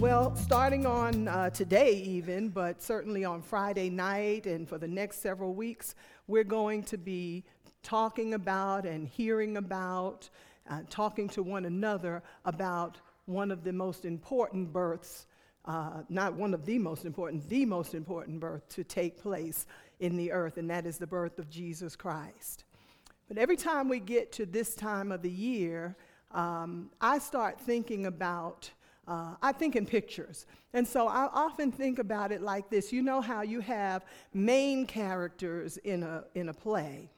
Well, starting on uh, today, even, but certainly on Friday night and for the next several weeks, we're going to be talking about and hearing about, uh, talking to one another about one of the most important births, uh, not one of the most important, the most important birth to take place in the earth, and that is the birth of Jesus Christ. But every time we get to this time of the year, um, I start thinking about uh, I think in pictures. And so I often think about it like this you know how you have main characters in a, in a play,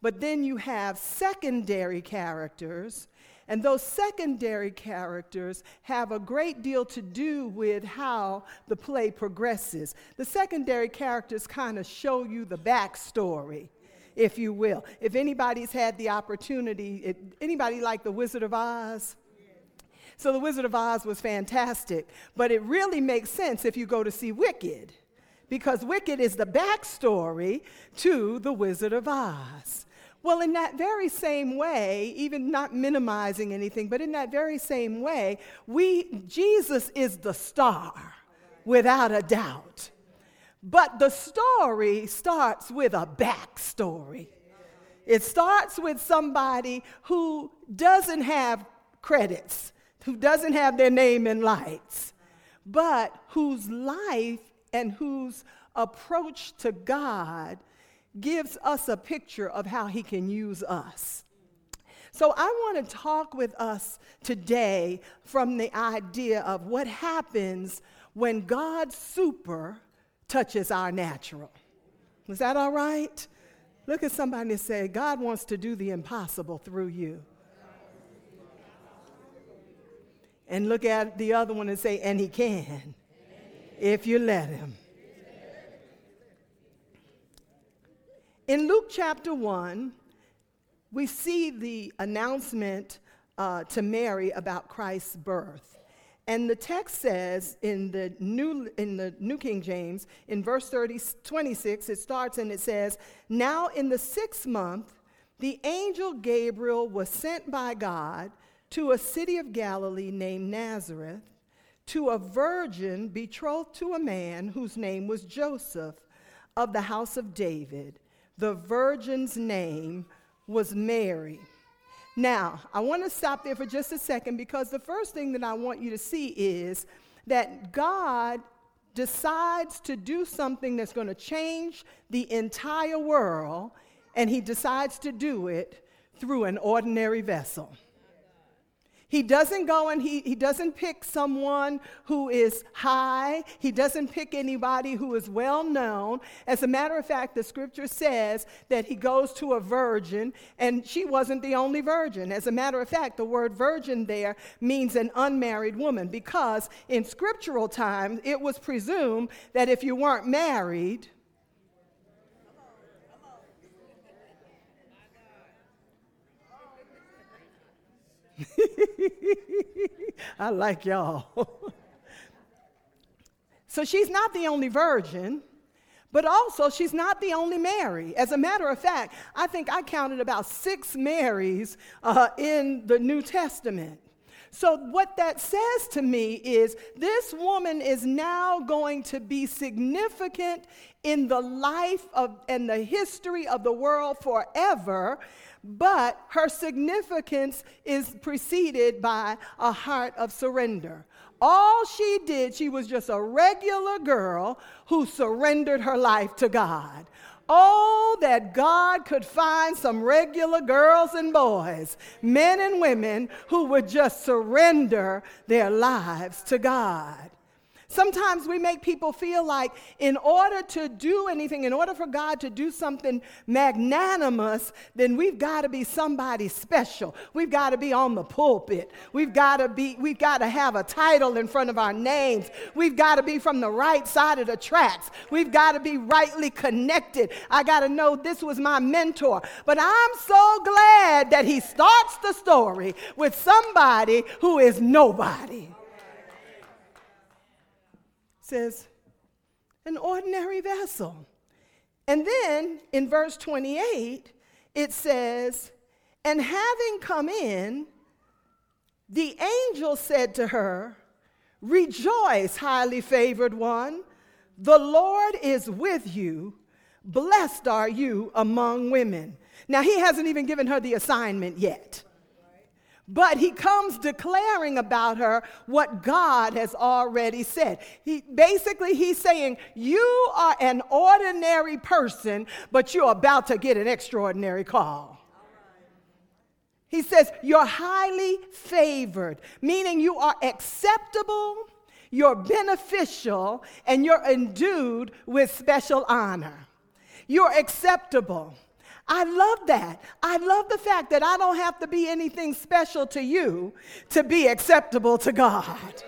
but then you have secondary characters. And those secondary characters have a great deal to do with how the play progresses. The secondary characters kind of show you the backstory, if you will. If anybody's had the opportunity, it, anybody like The Wizard of Oz? So The Wizard of Oz was fantastic, but it really makes sense if you go to see Wicked, because Wicked is the backstory to The Wizard of Oz. Well, in that very same way, even not minimizing anything, but in that very same way, we Jesus is the star without a doubt. But the story starts with a backstory. It starts with somebody who doesn't have credits who doesn't have their name in lights, but whose life and whose approach to God gives us a picture of how He can use us. So, I want to talk with us today from the idea of what happens when God's super touches our natural. Is that all right? Look at somebody and say, God wants to do the impossible through you. And look at the other one and say, and he can, if you let him. In Luke chapter 1, we see the announcement uh, to Mary about Christ's birth. And the text says in the New, in the New King James, in verse 30, 26, it starts and it says, Now in the sixth month, the angel Gabriel was sent by God to a city of Galilee named Nazareth to a virgin betrothed to a man whose name was Joseph of the house of David. The virgin's name was Mary. Now, I want to stop there for just a second because the first thing that I want you to see is that God decides to do something that's going to change the entire world, and he decides to do it through an ordinary vessel. He doesn't go and he, he doesn't pick someone who is high. He doesn't pick anybody who is well known. As a matter of fact, the scripture says that he goes to a virgin, and she wasn't the only virgin. As a matter of fact, the word virgin there means an unmarried woman because in scriptural times it was presumed that if you weren't married, I like y'all. so she's not the only virgin, but also she's not the only Mary. As a matter of fact, I think I counted about six Marys uh, in the New Testament. So, what that says to me is this woman is now going to be significant in the life of and the history of the world forever but her significance is preceded by a heart of surrender. All she did, she was just a regular girl who surrendered her life to God. Oh, that God could find some regular girls and boys, men and women, who would just surrender their lives to God. Sometimes we make people feel like in order to do anything, in order for God to do something magnanimous, then we've got to be somebody special. We've got to be on the pulpit. We've got to be we've got to have a title in front of our names. We've got to be from the right side of the tracks. We've got to be rightly connected. I got to know this was my mentor. But I'm so glad that he starts the story with somebody who is nobody says, an ordinary vessel. And then in verse 28, it says, And having come in, the angel said to her, Rejoice, highly favored one, the Lord is with you. Blessed are you among women. Now, he hasn't even given her the assignment yet. But he comes declaring about her what God has already said. He, basically, he's saying, You are an ordinary person, but you're about to get an extraordinary call. He says, You're highly favored, meaning you are acceptable, you're beneficial, and you're endued with special honor. You're acceptable. I love that. I love the fact that I don't have to be anything special to you to be acceptable to God.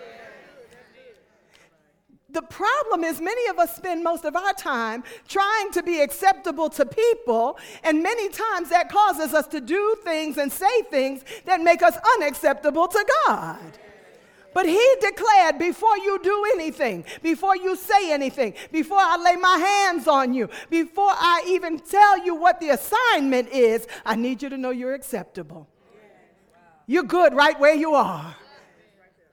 The problem is, many of us spend most of our time trying to be acceptable to people, and many times that causes us to do things and say things that make us unacceptable to God. But he declared before you do anything, before you say anything, before I lay my hands on you, before I even tell you what the assignment is, I need you to know you're acceptable. You're good right where you are.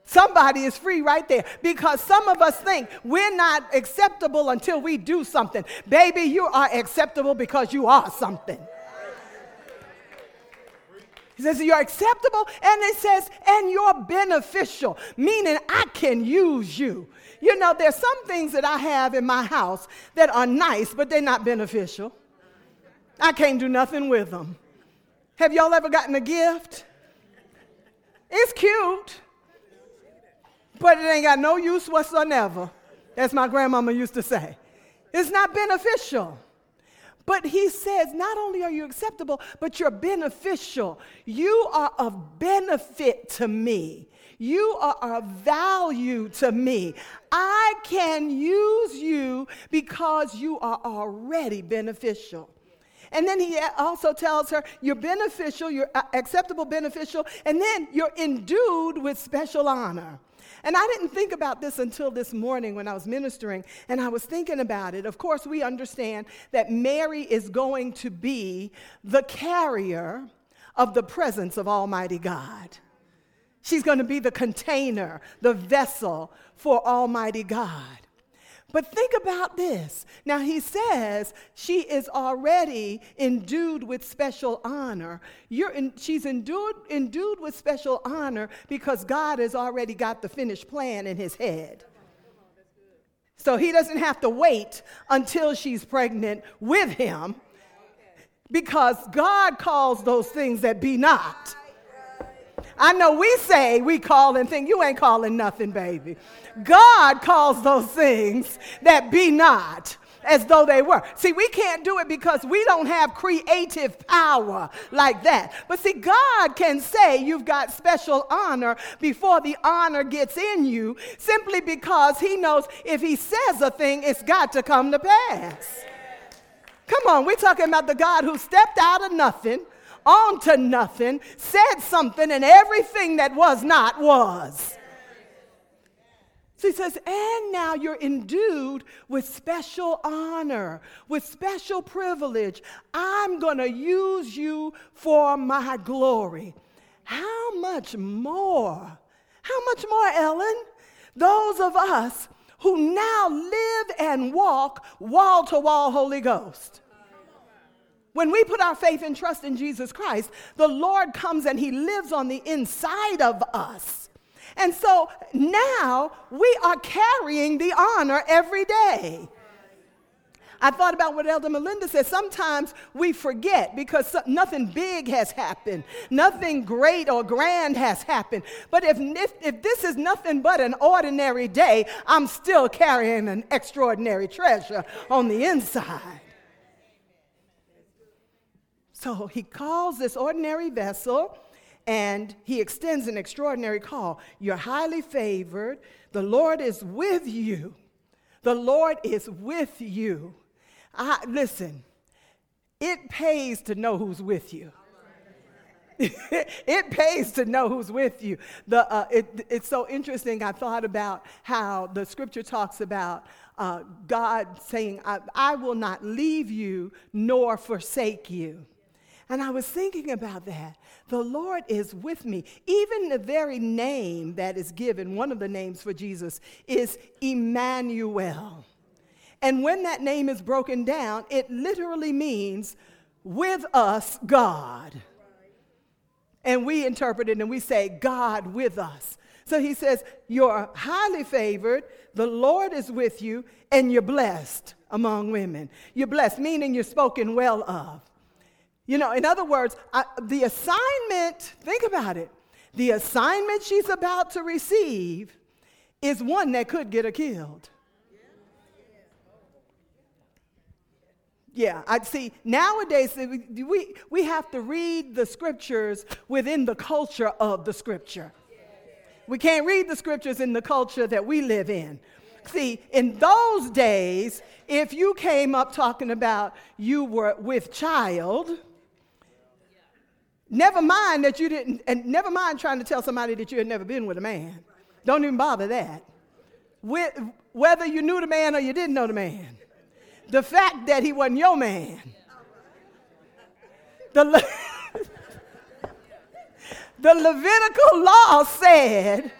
Somebody is free right there because some of us think we're not acceptable until we do something. Baby, you are acceptable because you are something. He says, You're acceptable. And it says, And you're beneficial, meaning I can use you. You know, there's some things that I have in my house that are nice, but they're not beneficial. I can't do nothing with them. Have y'all ever gotten a gift? It's cute, but it ain't got no use whatsoever. As my grandmama used to say. It's not beneficial. But he says, not only are you acceptable, but you're beneficial. You are of benefit to me. You are of value to me. I can use you because you are already beneficial. And then he also tells her, you're beneficial, you're acceptable, beneficial, and then you're endued with special honor. And I didn't think about this until this morning when I was ministering, and I was thinking about it. Of course, we understand that Mary is going to be the carrier of the presence of Almighty God. She's going to be the container, the vessel for Almighty God. But think about this. Now, he says she is already endued with special honor. In, she's endued, endued with special honor because God has already got the finished plan in his head. So he doesn't have to wait until she's pregnant with him because God calls those things that be not. I know we say we call and think, you ain't calling nothing, baby. God calls those things that be not as though they were. See, we can't do it because we don't have creative power like that. But see, God can say you've got special honor before the honor gets in you simply because He knows if He says a thing, it's got to come to pass. Come on, we're talking about the God who stepped out of nothing onto nothing, said something, and everything that was not was. So he says, and now you're endued with special honor, with special privilege. I'm going to use you for my glory. How much more? How much more, Ellen? Those of us who now live and walk wall to wall Holy Ghost. When we put our faith and trust in Jesus Christ, the Lord comes and He lives on the inside of us. And so now we are carrying the honor every day. I thought about what Elder Melinda said. Sometimes we forget because nothing big has happened, nothing great or grand has happened. But if, if, if this is nothing but an ordinary day, I'm still carrying an extraordinary treasure on the inside. So he calls this ordinary vessel and he extends an extraordinary call. You're highly favored. The Lord is with you. The Lord is with you. I, listen, it pays to know who's with you. it pays to know who's with you. The, uh, it, it's so interesting. I thought about how the scripture talks about uh, God saying, I, I will not leave you nor forsake you. And I was thinking about that. The Lord is with me. Even the very name that is given, one of the names for Jesus, is Emmanuel. And when that name is broken down, it literally means with us, God. And we interpret it and we say, God with us. So he says, You're highly favored, the Lord is with you, and you're blessed among women. You're blessed, meaning you're spoken well of. You know, in other words, I, the assignment, think about it, the assignment she's about to receive is one that could get her killed. Yeah, I see. Nowadays, we, we have to read the scriptures within the culture of the scripture. We can't read the scriptures in the culture that we live in. See, in those days, if you came up talking about you were with child, Never mind that you didn't, and never mind trying to tell somebody that you had never been with a man. Don't even bother that. With, whether you knew the man or you didn't know the man. The fact that he wasn't your man. The, Le- the Levitical law said,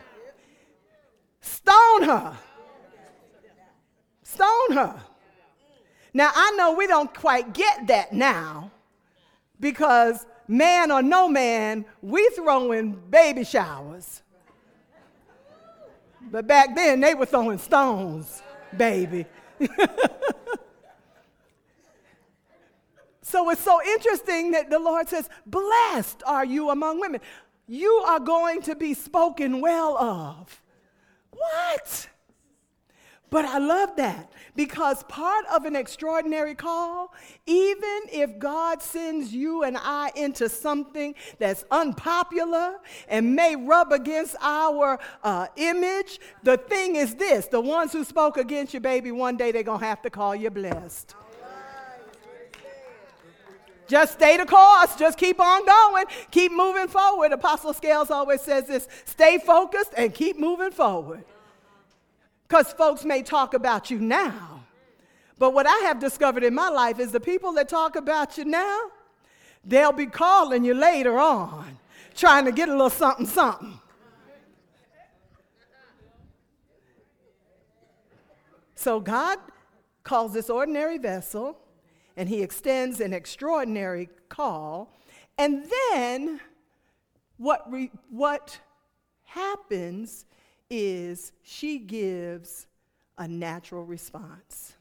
stone her. Stone her. Now, I know we don't quite get that now because man or no man, we throwing baby showers. But back then, they were throwing stones, baby. so it's so interesting that the Lord says, Blessed are you among women. You are going to be spoken well of. What? But I love that because part of an extraordinary call, even if God sends you and I into something that's unpopular and may rub against our uh, image, the thing is this the ones who spoke against you, baby, one day they're going to have to call you blessed. Just stay the course. Just keep on going. Keep moving forward. Apostle Scales always says this stay focused and keep moving forward. Because folks may talk about you now. But what I have discovered in my life is the people that talk about you now, they'll be calling you later on, trying to get a little something, something. So God calls this ordinary vessel and he extends an extraordinary call. And then what, re, what happens is she gives a natural response.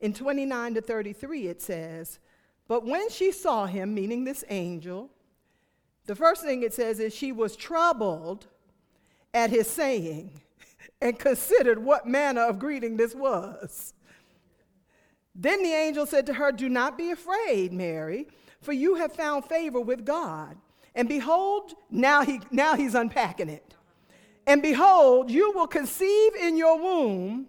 In 29 to 33, it says, But when she saw him, meaning this angel, the first thing it says is she was troubled at his saying and considered what manner of greeting this was. Then the angel said to her, Do not be afraid, Mary, for you have found favor with God. And behold, now, he, now he's unpacking it. And behold, you will conceive in your womb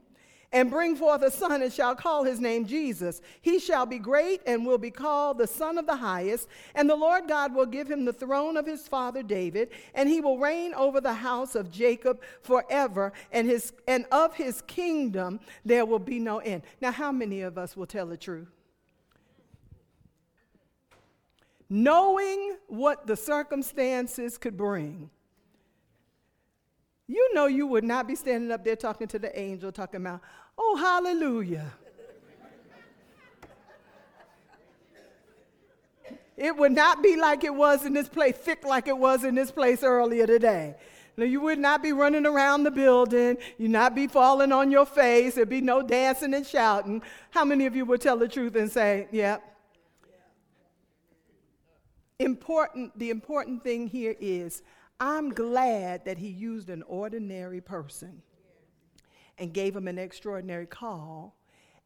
and bring forth a son and shall call his name Jesus. He shall be great and will be called the Son of the Highest. And the Lord God will give him the throne of his father David, and he will reign over the house of Jacob forever, and, his, and of his kingdom there will be no end. Now, how many of us will tell the truth? Knowing what the circumstances could bring, you know you would not be standing up there talking to the angel, talking about, oh, hallelujah. it would not be like it was in this place, thick like it was in this place earlier today. Now, you would not be running around the building. You'd not be falling on your face. There'd be no dancing and shouting. How many of you would tell the truth and say, yeah? Important, the important thing here is I'm glad that he used an ordinary person and gave him an extraordinary call.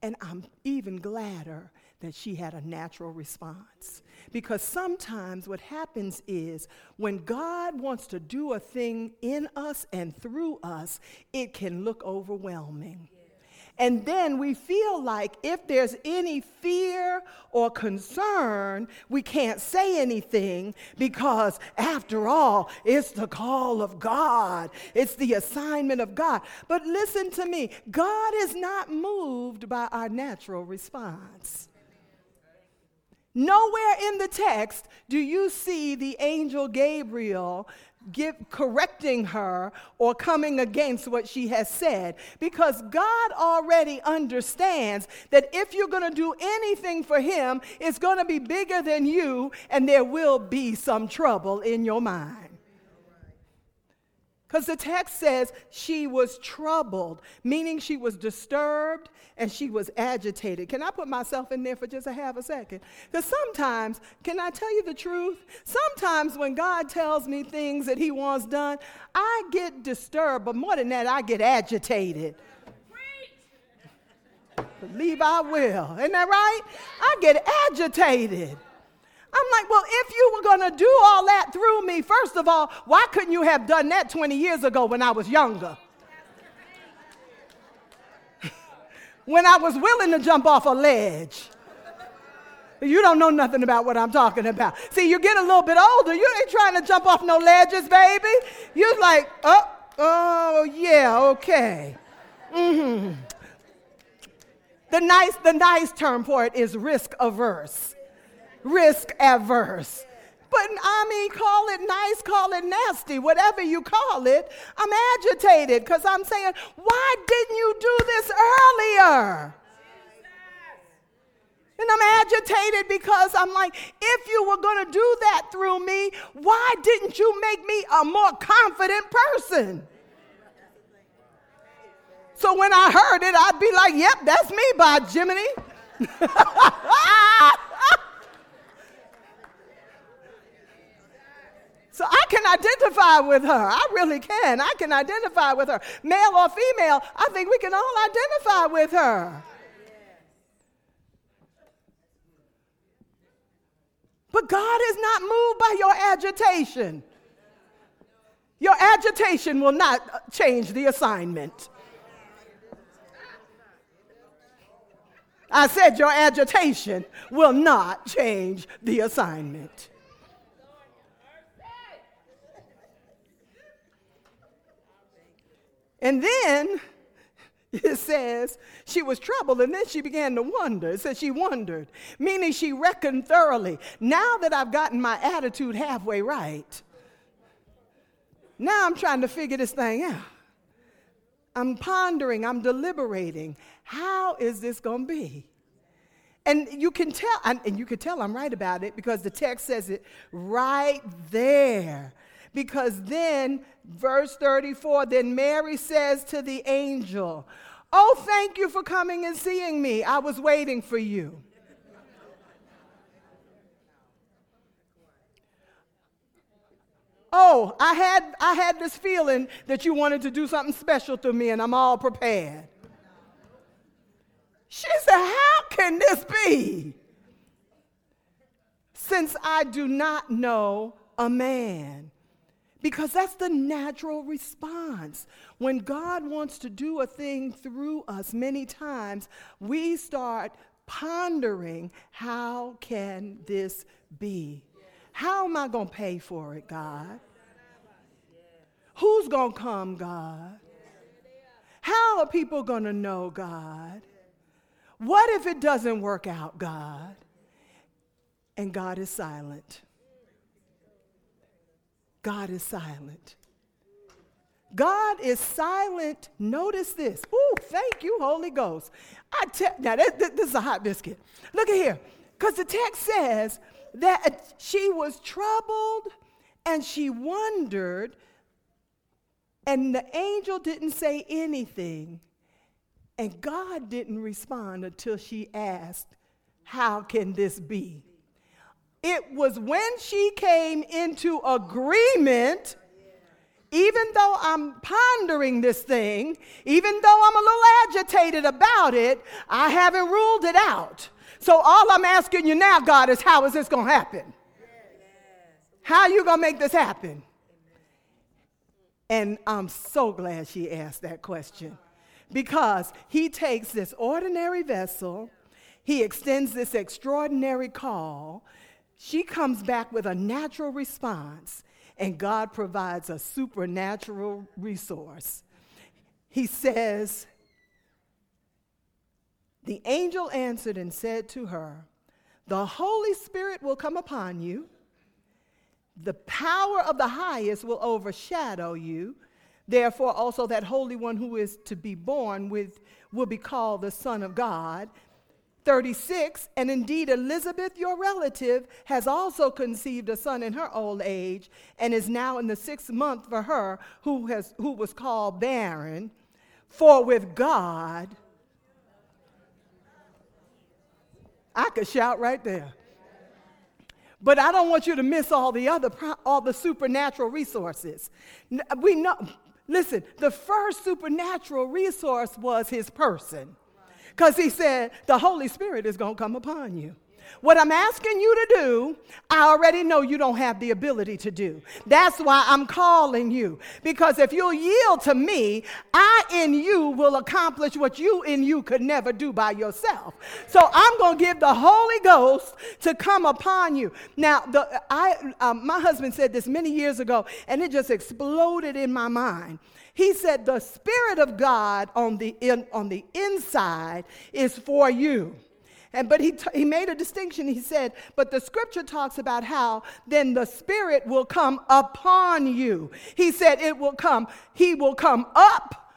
And I'm even gladder that she had a natural response. Because sometimes what happens is when God wants to do a thing in us and through us, it can look overwhelming. And then we feel like if there's any fear or concern, we can't say anything because, after all, it's the call of God, it's the assignment of God. But listen to me God is not moved by our natural response. Nowhere in the text do you see the angel Gabriel give, correcting her or coming against what she has said because God already understands that if you're going to do anything for Him, it's going to be bigger than you and there will be some trouble in your mind. Because the text says she was troubled, meaning she was disturbed and she was agitated. Can I put myself in there for just a half a second? Because sometimes, can I tell you the truth? Sometimes when God tells me things that He wants done, I get disturbed, but more than that, I get agitated. Believe I will. Isn't that right? I get agitated. I'm like, well, if you were going to do all that through me, first of all, why couldn't you have done that 20 years ago when I was younger? when I was willing to jump off a ledge. You don't know nothing about what I'm talking about. See, you get a little bit older, you ain't trying to jump off no ledges, baby. You're like, oh, oh, yeah, okay. Mm-hmm. The nice, the nice term for it is risk averse risk averse. But I mean, call it nice, call it nasty, whatever you call it. I'm agitated because I'm saying, why didn't you do this earlier? And I'm agitated because I'm like, if you were going to do that through me, why didn't you make me a more confident person? So when I heard it, I'd be like, yep, that's me, by Jiminy. So I can identify with her. I really can. I can identify with her. Male or female, I think we can all identify with her. But God is not moved by your agitation. Your agitation will not change the assignment. I said your agitation will not change the assignment. And then it says she was troubled and then she began to wonder. It says she wondered, meaning she reckoned thoroughly. Now that I've gotten my attitude halfway right, now I'm trying to figure this thing out. I'm pondering, I'm deliberating. How is this going to be? And you can tell, and you can tell I'm right about it because the text says it right there. Because then, verse 34, then Mary says to the angel, Oh, thank you for coming and seeing me. I was waiting for you. Oh, I had, I had this feeling that you wanted to do something special to me, and I'm all prepared. She said, How can this be? Since I do not know a man because that's the natural response. When God wants to do a thing through us, many times we start pondering how can this be? How am I going to pay for it, God? Who's going to come, God? How are people going to know, God? What if it doesn't work out, God? And God is silent. God is silent. God is silent. Notice this. Ooh, thank you, Holy Ghost. I tell now this, this is a hot biscuit. Look at here, because the text says that she was troubled and she wondered. And the angel didn't say anything. And God didn't respond until she asked, How can this be? It was when she came into agreement, even though I'm pondering this thing, even though I'm a little agitated about it, I haven't ruled it out. So all I'm asking you now, God, is how is this going to happen? How are you going to make this happen? And I'm so glad she asked that question because he takes this ordinary vessel, he extends this extraordinary call. She comes back with a natural response, and God provides a supernatural resource. He says, The angel answered and said to her, The Holy Spirit will come upon you the power of the highest will overshadow you. Therefore, also that Holy One who is to be born with will be called the Son of God. 36, and indeed Elizabeth, your relative, has also conceived a son in her old age, and is now in the sixth month for her who, has, who was called barren. For with God, I could shout right there. But I don't want you to miss all the other, all the supernatural resources. We know, listen, the first supernatural resource was his person. Because he said, the Holy Spirit is going to come upon you. What I'm asking you to do, I already know you don't have the ability to do. That's why I'm calling you. Because if you'll yield to me, I in you will accomplish what you in you could never do by yourself. So I'm going to give the Holy Ghost to come upon you. Now, the, I, um, my husband said this many years ago, and it just exploded in my mind. He said, The Spirit of God on the, in, on the inside is for you. And, but he, t- he made a distinction. He said, but the scripture talks about how then the Spirit will come upon you. He said, it will come, he will come up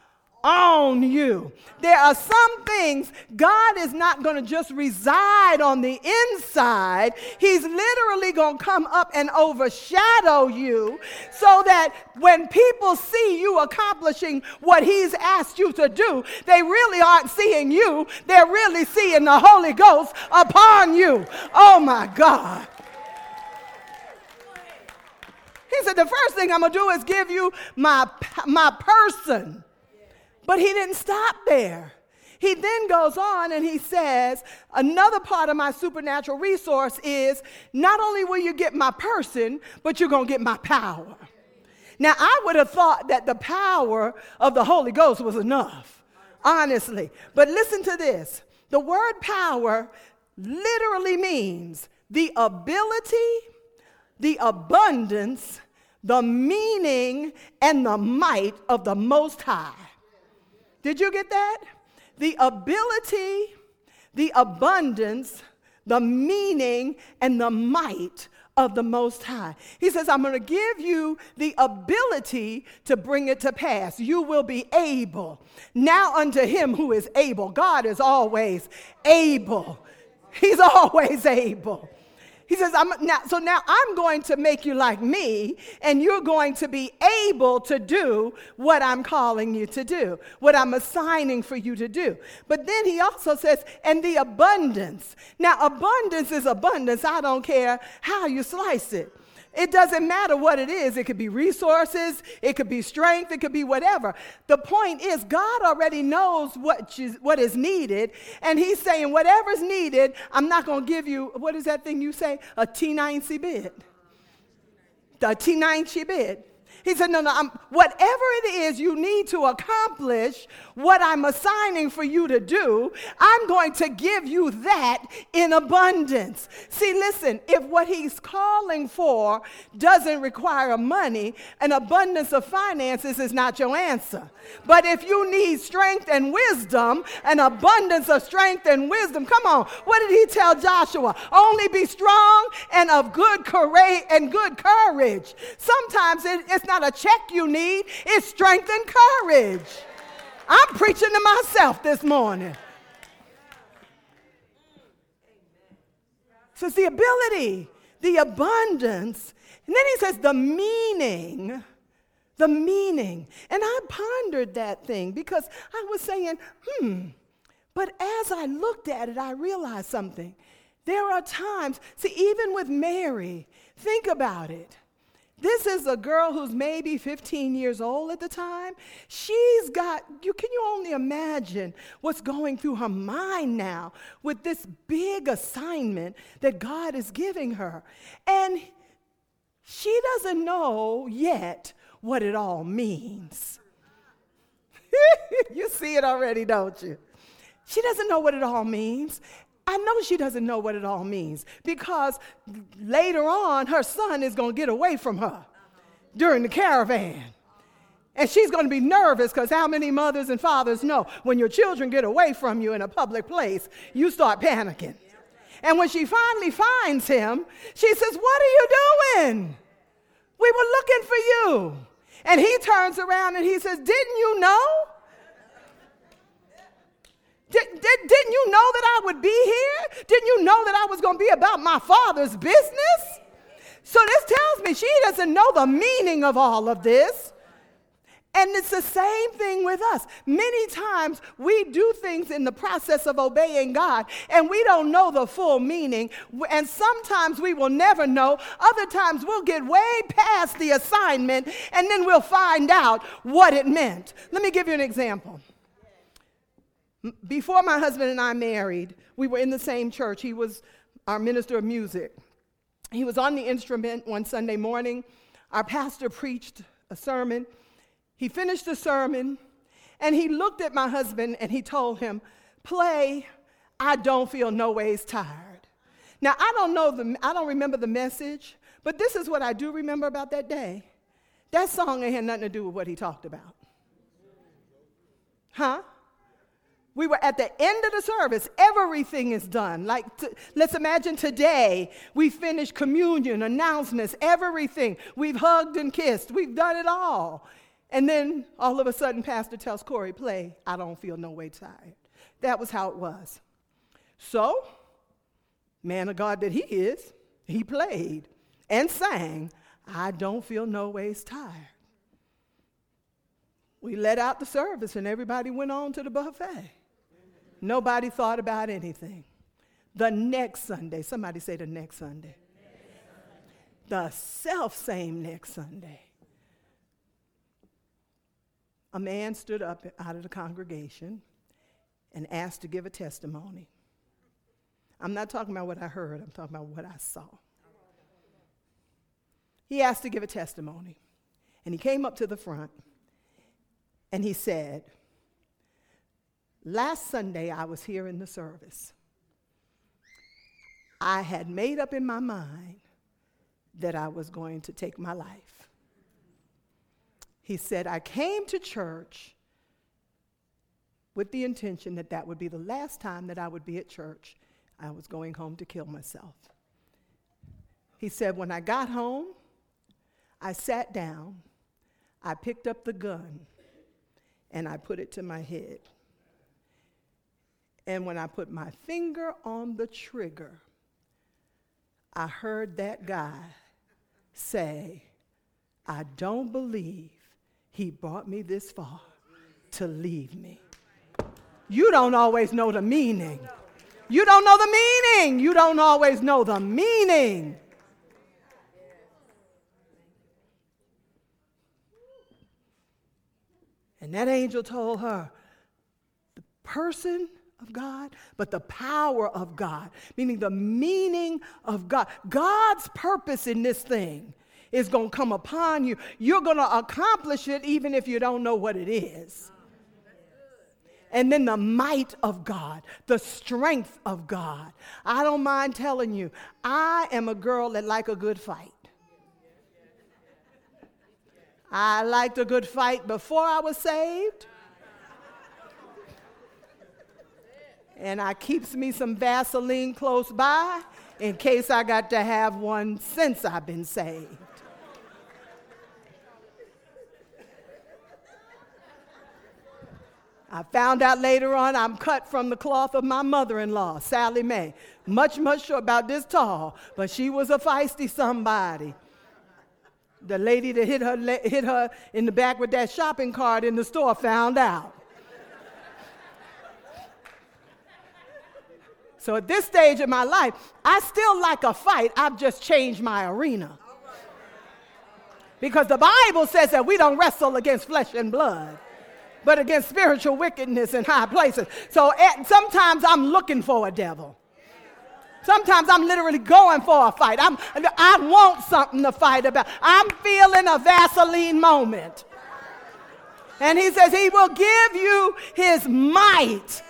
on you. There are some things God is not going to just reside on the inside. He's literally going to come up and overshadow you so that when people see you accomplishing what He's asked you to do, they really aren't seeing you. They're really seeing the Holy Ghost upon you. Oh my God. He said, The first thing I'm going to do is give you my, my person. But he didn't stop there. He then goes on and he says, Another part of my supernatural resource is not only will you get my person, but you're going to get my power. Now, I would have thought that the power of the Holy Ghost was enough, honestly. But listen to this the word power literally means the ability, the abundance, the meaning, and the might of the Most High. Did you get that? The ability, the abundance, the meaning, and the might of the Most High. He says, I'm going to give you the ability to bring it to pass. You will be able. Now, unto him who is able, God is always able. He's always able. He says, I'm now, so now I'm going to make you like me, and you're going to be able to do what I'm calling you to do, what I'm assigning for you to do. But then he also says, and the abundance. Now, abundance is abundance. I don't care how you slice it. It doesn't matter what it is. It could be resources, it could be strength, it could be whatever. The point is, God already knows what is, what is needed, and He's saying, whatever's needed, I'm not going to give you, what is that thing you say? A T9C bid. The T9C bid. He said, No, no, I'm, whatever it is you need to accomplish what I'm assigning for you to do, I'm going to give you that in abundance. See, listen, if what he's calling for doesn't require money, an abundance of finances is not your answer. But if you need strength and wisdom, an abundance of strength and wisdom, come on, what did he tell Joshua? Only be strong and of good courage and good courage. Sometimes it, it's not a check you need, it's strength and courage. I'm preaching to myself this morning. So it's the ability, the abundance, and then he says the meaning, The meaning. And I pondered that thing because I was saying, hmm. But as I looked at it, I realized something. There are times, see, even with Mary, think about it. This is a girl who's maybe 15 years old at the time. She's got, you can you only imagine what's going through her mind now with this big assignment that God is giving her. And she doesn't know yet what it all means. you see it already, don't you? She doesn't know what it all means. I know she doesn't know what it all means because later on her son is going to get away from her during the caravan. And she's going to be nervous because how many mothers and fathers know when your children get away from you in a public place, you start panicking. And when she finally finds him, she says, What are you doing? We were looking for you. And he turns around and he says, Didn't you know? Did, did, didn't you know that I would be here? Didn't you know that I was going to be about my father's business? So this tells me she doesn't know the meaning of all of this. And it's the same thing with us. Many times we do things in the process of obeying God and we don't know the full meaning. And sometimes we will never know. Other times we'll get way past the assignment and then we'll find out what it meant. Let me give you an example. Before my husband and I married, we were in the same church. He was our minister of music. He was on the instrument one Sunday morning. Our pastor preached a sermon. He finished the sermon and he looked at my husband and he told him, Play, I don't feel no ways tired. Now, I don't know the, I don't remember the message, but this is what I do remember about that day. That song ain't had nothing to do with what he talked about. Huh? We were at the end of the service. Everything is done. Like, t- let's imagine today we finished communion, announcements, everything. We've hugged and kissed. We've done it all. And then all of a sudden, Pastor tells Corey, play, I don't feel no way tired. That was how it was. So, man of God that he is, he played and sang, I don't feel no ways tired. We let out the service and everybody went on to the buffet. Nobody thought about anything. The next Sunday, somebody say the next Sunday. The self same next Sunday. A man stood up out of the congregation and asked to give a testimony. I'm not talking about what I heard, I'm talking about what I saw. He asked to give a testimony. And he came up to the front and he said, Last Sunday, I was here in the service. I had made up in my mind that I was going to take my life. He said, I came to church with the intention that that would be the last time that I would be at church. I was going home to kill myself. He said, When I got home, I sat down, I picked up the gun, and I put it to my head. And when I put my finger on the trigger, I heard that guy say, I don't believe he brought me this far to leave me. You don't always know the meaning. You don't know the meaning. You don't always know the meaning. And that angel told her, the person of God, but the power of God, meaning the meaning of God. God's purpose in this thing is going to come upon you. You're going to accomplish it even if you don't know what it is. And then the might of God, the strength of God. I don't mind telling you, I am a girl that like a good fight. I liked a good fight before I was saved. And I keeps me some Vaseline close by in case I got to have one since I've been saved. I found out later on I'm cut from the cloth of my mother in law, Sally Mae. Much, much short, about this tall, but she was a feisty somebody. The lady that hit her, hit her in the back with that shopping cart in the store found out. So at this stage of my life, I still like a fight. I've just changed my arena. Because the Bible says that we don't wrestle against flesh and blood, but against spiritual wickedness in high places. So at, sometimes I'm looking for a devil. Sometimes I'm literally going for a fight. I'm, I want something to fight about. I'm feeling a Vaseline moment. And he says he will give you his might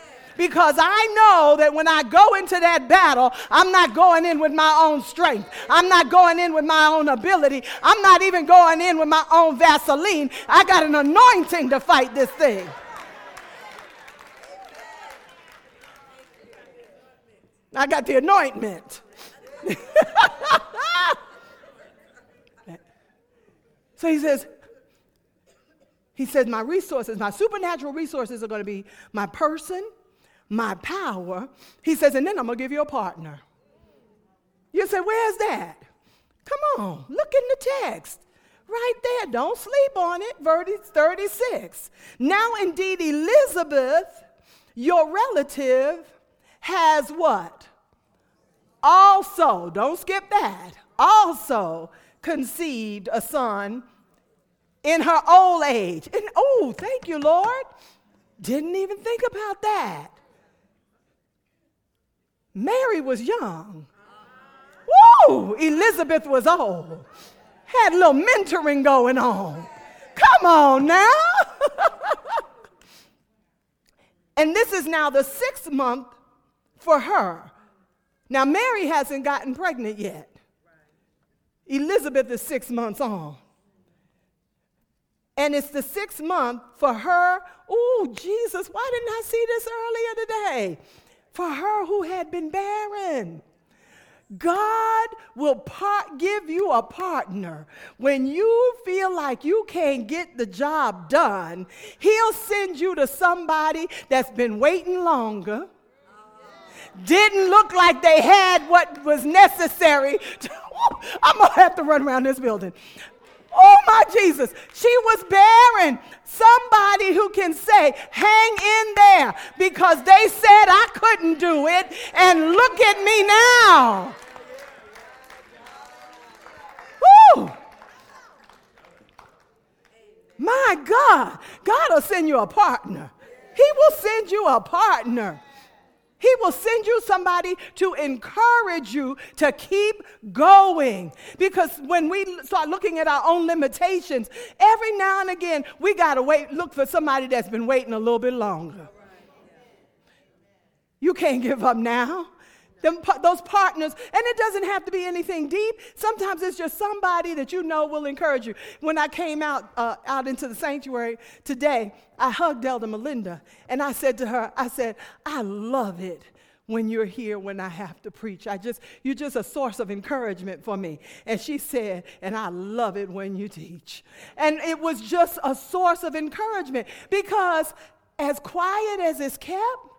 because I know that when I go into that battle, I'm not going in with my own strength. I'm not going in with my own ability. I'm not even going in with my own Vaseline. I got an anointing to fight this thing. I got the anointment. so he says, he says, my resources, my supernatural resources are going to be my person, my power. He says, and then I'm going to give you a partner. You say, where's that? Come on, look in the text. Right there, don't sleep on it. Verse 36. Now, indeed, Elizabeth, your relative, has what? Also, don't skip that, also conceived a son in her old age. And oh, thank you, Lord. Didn't even think about that. Mary was young. Woo! Elizabeth was old. Had a little mentoring going on. Come on now. and this is now the sixth month for her. Now, Mary hasn't gotten pregnant yet. Elizabeth is six months on. And it's the sixth month for her. Oh, Jesus, why didn't I see this earlier today? For her who had been barren. God will part, give you a partner. When you feel like you can't get the job done, He'll send you to somebody that's been waiting longer, didn't look like they had what was necessary. To, I'm going to have to run around this building. Oh my Jesus, she was barren. Somebody who can say, hang in there because they said I couldn't do it, and look at me now. Woo! My God, God will send you a partner. He will send you a partner. He will send you somebody to encourage you to keep going. Because when we start looking at our own limitations, every now and again, we got to wait, look for somebody that's been waiting a little bit longer. You can't give up now. Them, those partners, and it doesn't have to be anything deep. Sometimes it's just somebody that you know will encourage you. When I came out, uh, out into the sanctuary today, I hugged Elder Melinda and I said to her, I said, I love it when you're here when I have to preach. I just, you're just a source of encouragement for me. And she said, and I love it when you teach. And it was just a source of encouragement because as quiet as it's kept,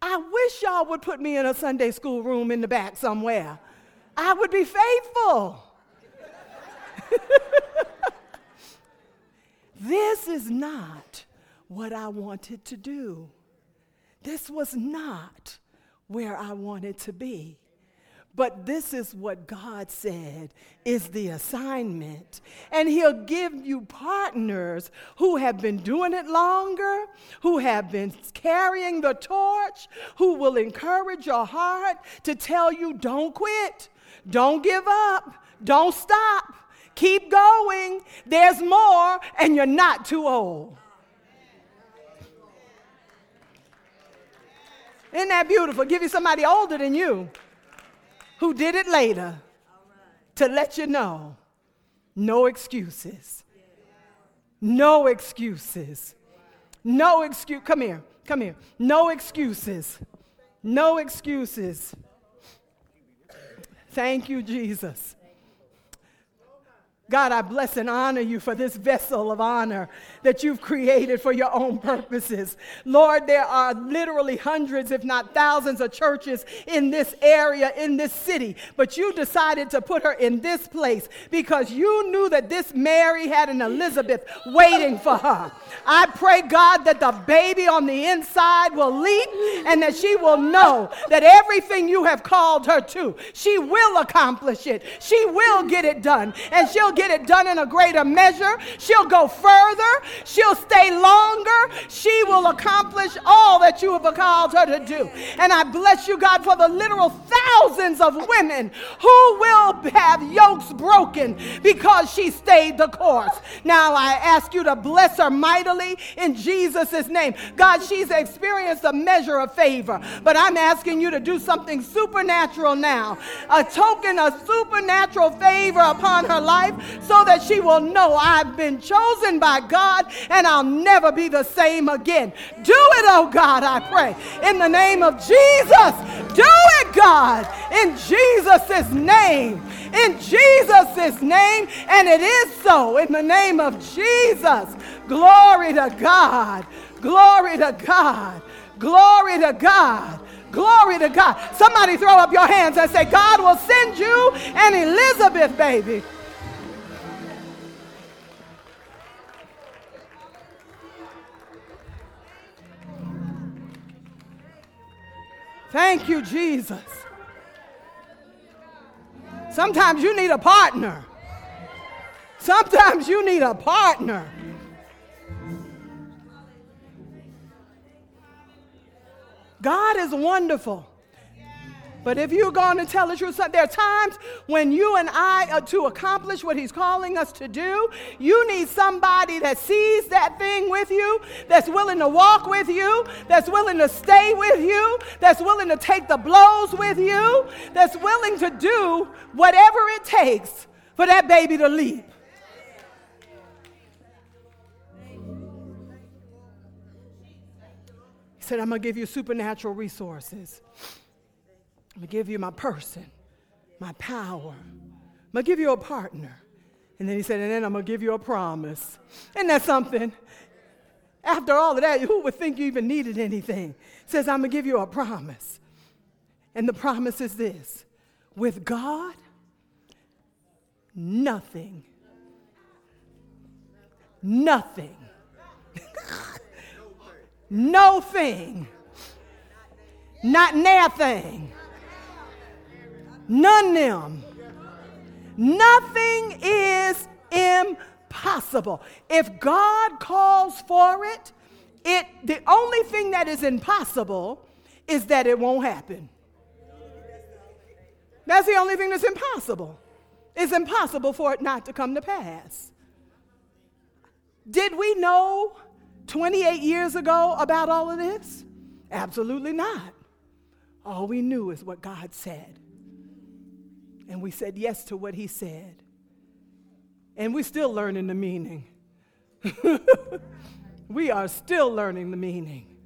I wish y'all would put me in a Sunday school room in the back somewhere. I would be faithful. this is not what I wanted to do. This was not where I wanted to be. But this is what God said is the assignment. And He'll give you partners who have been doing it longer, who have been carrying the torch, who will encourage your heart to tell you don't quit, don't give up, don't stop, keep going. There's more, and you're not too old. Isn't that beautiful? Give you somebody older than you who did it later to let you know no excuses. No excuses. No excuse. Come here. Come here. No excuses. No excuses. Thank you, Jesus. God, I bless and honor you for this vessel of honor that you've created for your own purposes. Lord, there are literally hundreds, if not thousands, of churches in this area, in this city, but you decided to put her in this place because you knew that this Mary had an Elizabeth waiting for her. I pray, God, that the baby on the inside will leap and that she will know that everything you have called her to, she will accomplish it. She will get it done, and she'll get it done in a greater measure. She'll go further. She'll stay longer. She will accomplish all that you have called her to do. And I bless you, God, for the literal thousands of women who will have yokes broken because she stayed the course. Now I ask you to bless her mightily in Jesus' name. God, she's experienced a measure of favor, but I'm asking you to do something supernatural now. A token of supernatural favor upon her life so that she will know I've been chosen by God and I'll never be the same again. Do it, oh God, I pray. In the name of Jesus, do it, God, in Jesus' name. In Jesus' name, and it is so in the name of Jesus. Glory to God. Glory to God. Glory to God. Glory to God. Somebody throw up your hands and say, God will send you an Elizabeth, baby. Thank you, Jesus. Sometimes you need a partner. Sometimes you need a partner. God is wonderful. But if you're going to tell the truth, there are times when you and I are to accomplish what He's calling us to do. You need somebody that sees that thing with you, that's willing to walk with you, that's willing to stay with you, that's willing to take the blows with you, that's willing to do whatever it takes for that baby to leap. He said, I'm going to give you supernatural resources. I'm going to give you my person, my power. I'm going to give you a partner. And then he said, and then I'm going to give you a promise. Isn't that something? After all of that, who would think you even needed anything? He says, I'm going to give you a promise. And the promise is this with God, nothing, nothing, no thing, not nothing None them. Nothing is impossible. If God calls for it, it the only thing that is impossible is that it won't happen. That's the only thing that's impossible. It's impossible for it not to come to pass. Did we know 28 years ago about all of this? Absolutely not. All we knew is what God said and we said yes to what he said. And we're still learning the meaning. we are still learning the meaning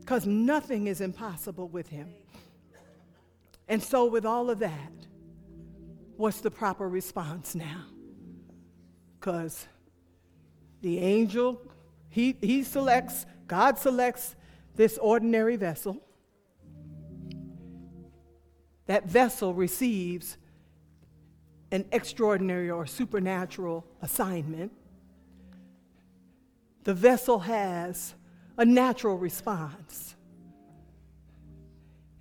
because nothing is impossible with him. And so, with all of that, what's the proper response now? Because the angel, he, he selects, God selects this ordinary vessel. That vessel receives an extraordinary or supernatural assignment, the vessel has a natural response.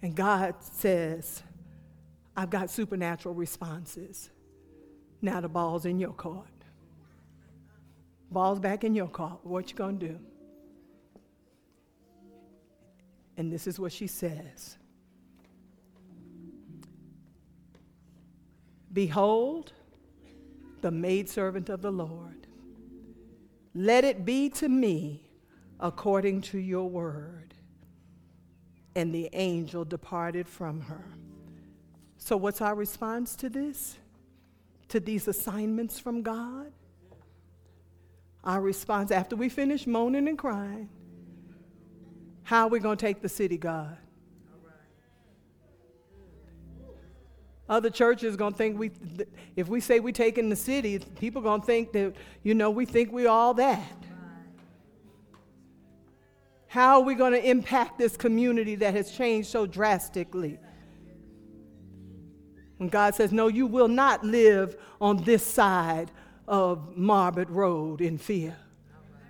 And God says, I've got supernatural responses. Now the ball's in your court. Ball's back in your court. What you gonna do? And this is what she says. Behold, the maidservant of the Lord. Let it be to me according to your word. And the angel departed from her. So, what's our response to this? To these assignments from God? Our response after we finish moaning and crying, how are we going to take the city, God? Other churches going to think we, if we say we take in the city, people going to think that, you know, we think we all that. How are we going to impact this community that has changed so drastically? When God says, No, you will not live on this side of Marbut Road in fear.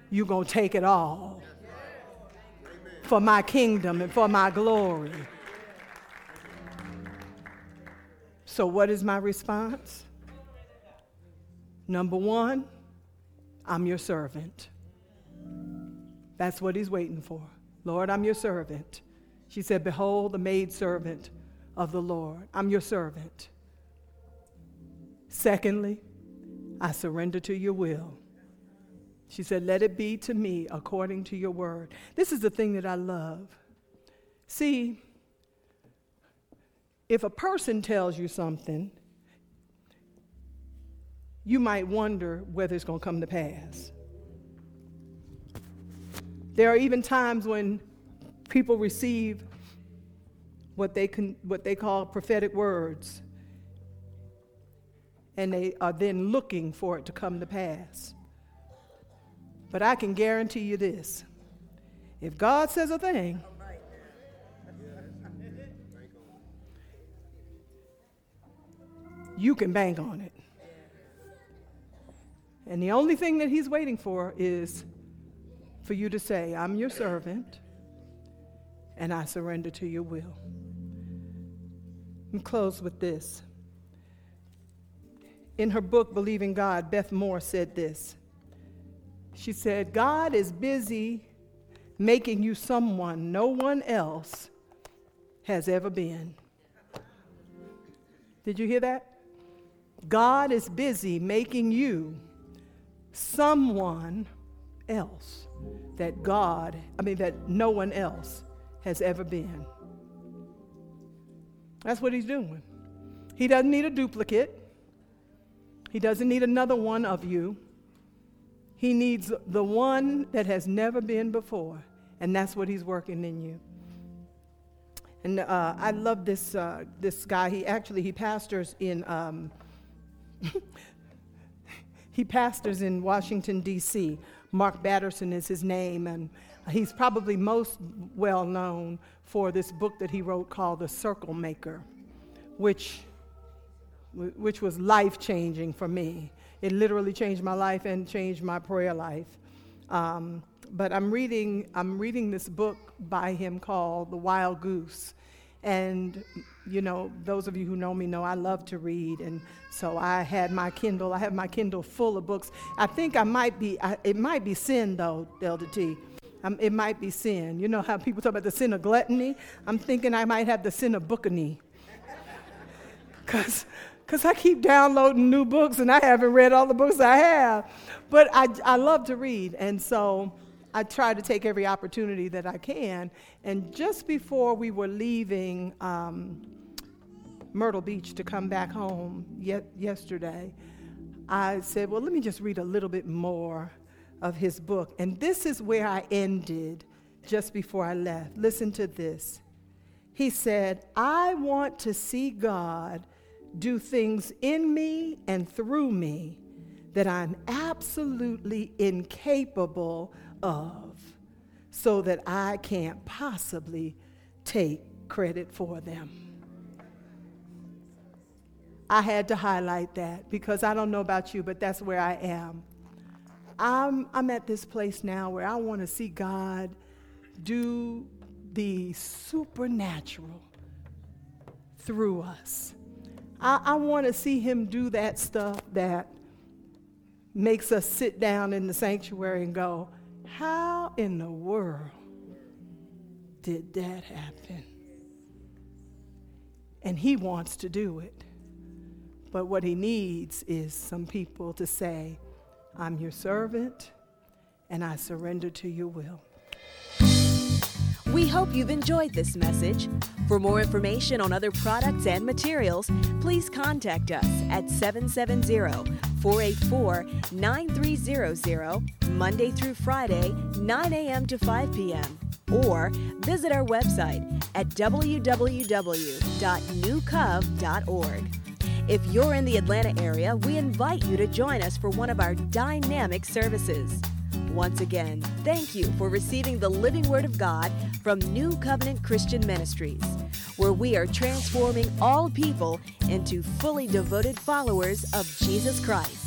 You're going to take it all for my kingdom and for my glory. So, what is my response? Number one, I'm your servant. That's what he's waiting for. Lord, I'm your servant. She said, Behold, the maidservant of the Lord. I'm your servant. Secondly, I surrender to your will. She said, Let it be to me according to your word. This is the thing that I love. See, if a person tells you something, you might wonder whether it's going to come to pass. There are even times when people receive what they, can, what they call prophetic words, and they are then looking for it to come to pass. But I can guarantee you this if God says a thing, you can bank on it. And the only thing that he's waiting for is for you to say, I'm your servant and I surrender to your will. And close with this. In her book, Believing God, Beth Moore said this. She said, God is busy making you someone no one else has ever been. Did you hear that? God is busy making you someone else that God, I mean, that no one else has ever been. That's what he's doing. He doesn't need a duplicate, he doesn't need another one of you. He needs the one that has never been before, and that's what he's working in you. And uh, I love this, uh, this guy. He actually, he pastors in um, he pastors in Washington, D.C. Mark Batterson is his name, and he's probably most well known for this book that he wrote called The Circle Maker, which, which was life changing for me. It literally changed my life and changed my prayer life. Um, but I'm reading, I'm reading this book by him called The Wild Goose. And, you know, those of you who know me know I love to read. And so I had my Kindle, I have my Kindle full of books. I think I might be, I, it might be sin though, Elder T. Um, it might be sin. You know how people talk about the sin of gluttony? I'm thinking I might have the sin of bookany. Because because I keep downloading new books and I haven't read all the books I have. But I, I love to read. And so I try to take every opportunity that I can. And just before we were leaving um, Myrtle Beach to come back home ye- yesterday, I said, Well, let me just read a little bit more of his book. And this is where I ended just before I left. Listen to this. He said, I want to see God do things in me and through me that I'm absolutely incapable of so that I can't possibly take credit for them. I had to highlight that because I don't know about you, but that's where I am. I'm, I'm at this place now where I want to see God do the supernatural through us. I, I want to see Him do that stuff that makes us sit down in the sanctuary and go, how in the world did that happen? And he wants to do it. But what he needs is some people to say, I'm your servant and I surrender to your will. We hope you've enjoyed this message. For more information on other products and materials, please contact us at 770 484 9300, Monday through Friday, 9 a.m. to 5 p.m. or visit our website at www.newcov.org. If you're in the Atlanta area, we invite you to join us for one of our dynamic services. Once again, thank you for receiving the living Word of God from New Covenant Christian Ministries, where we are transforming all people into fully devoted followers of Jesus Christ.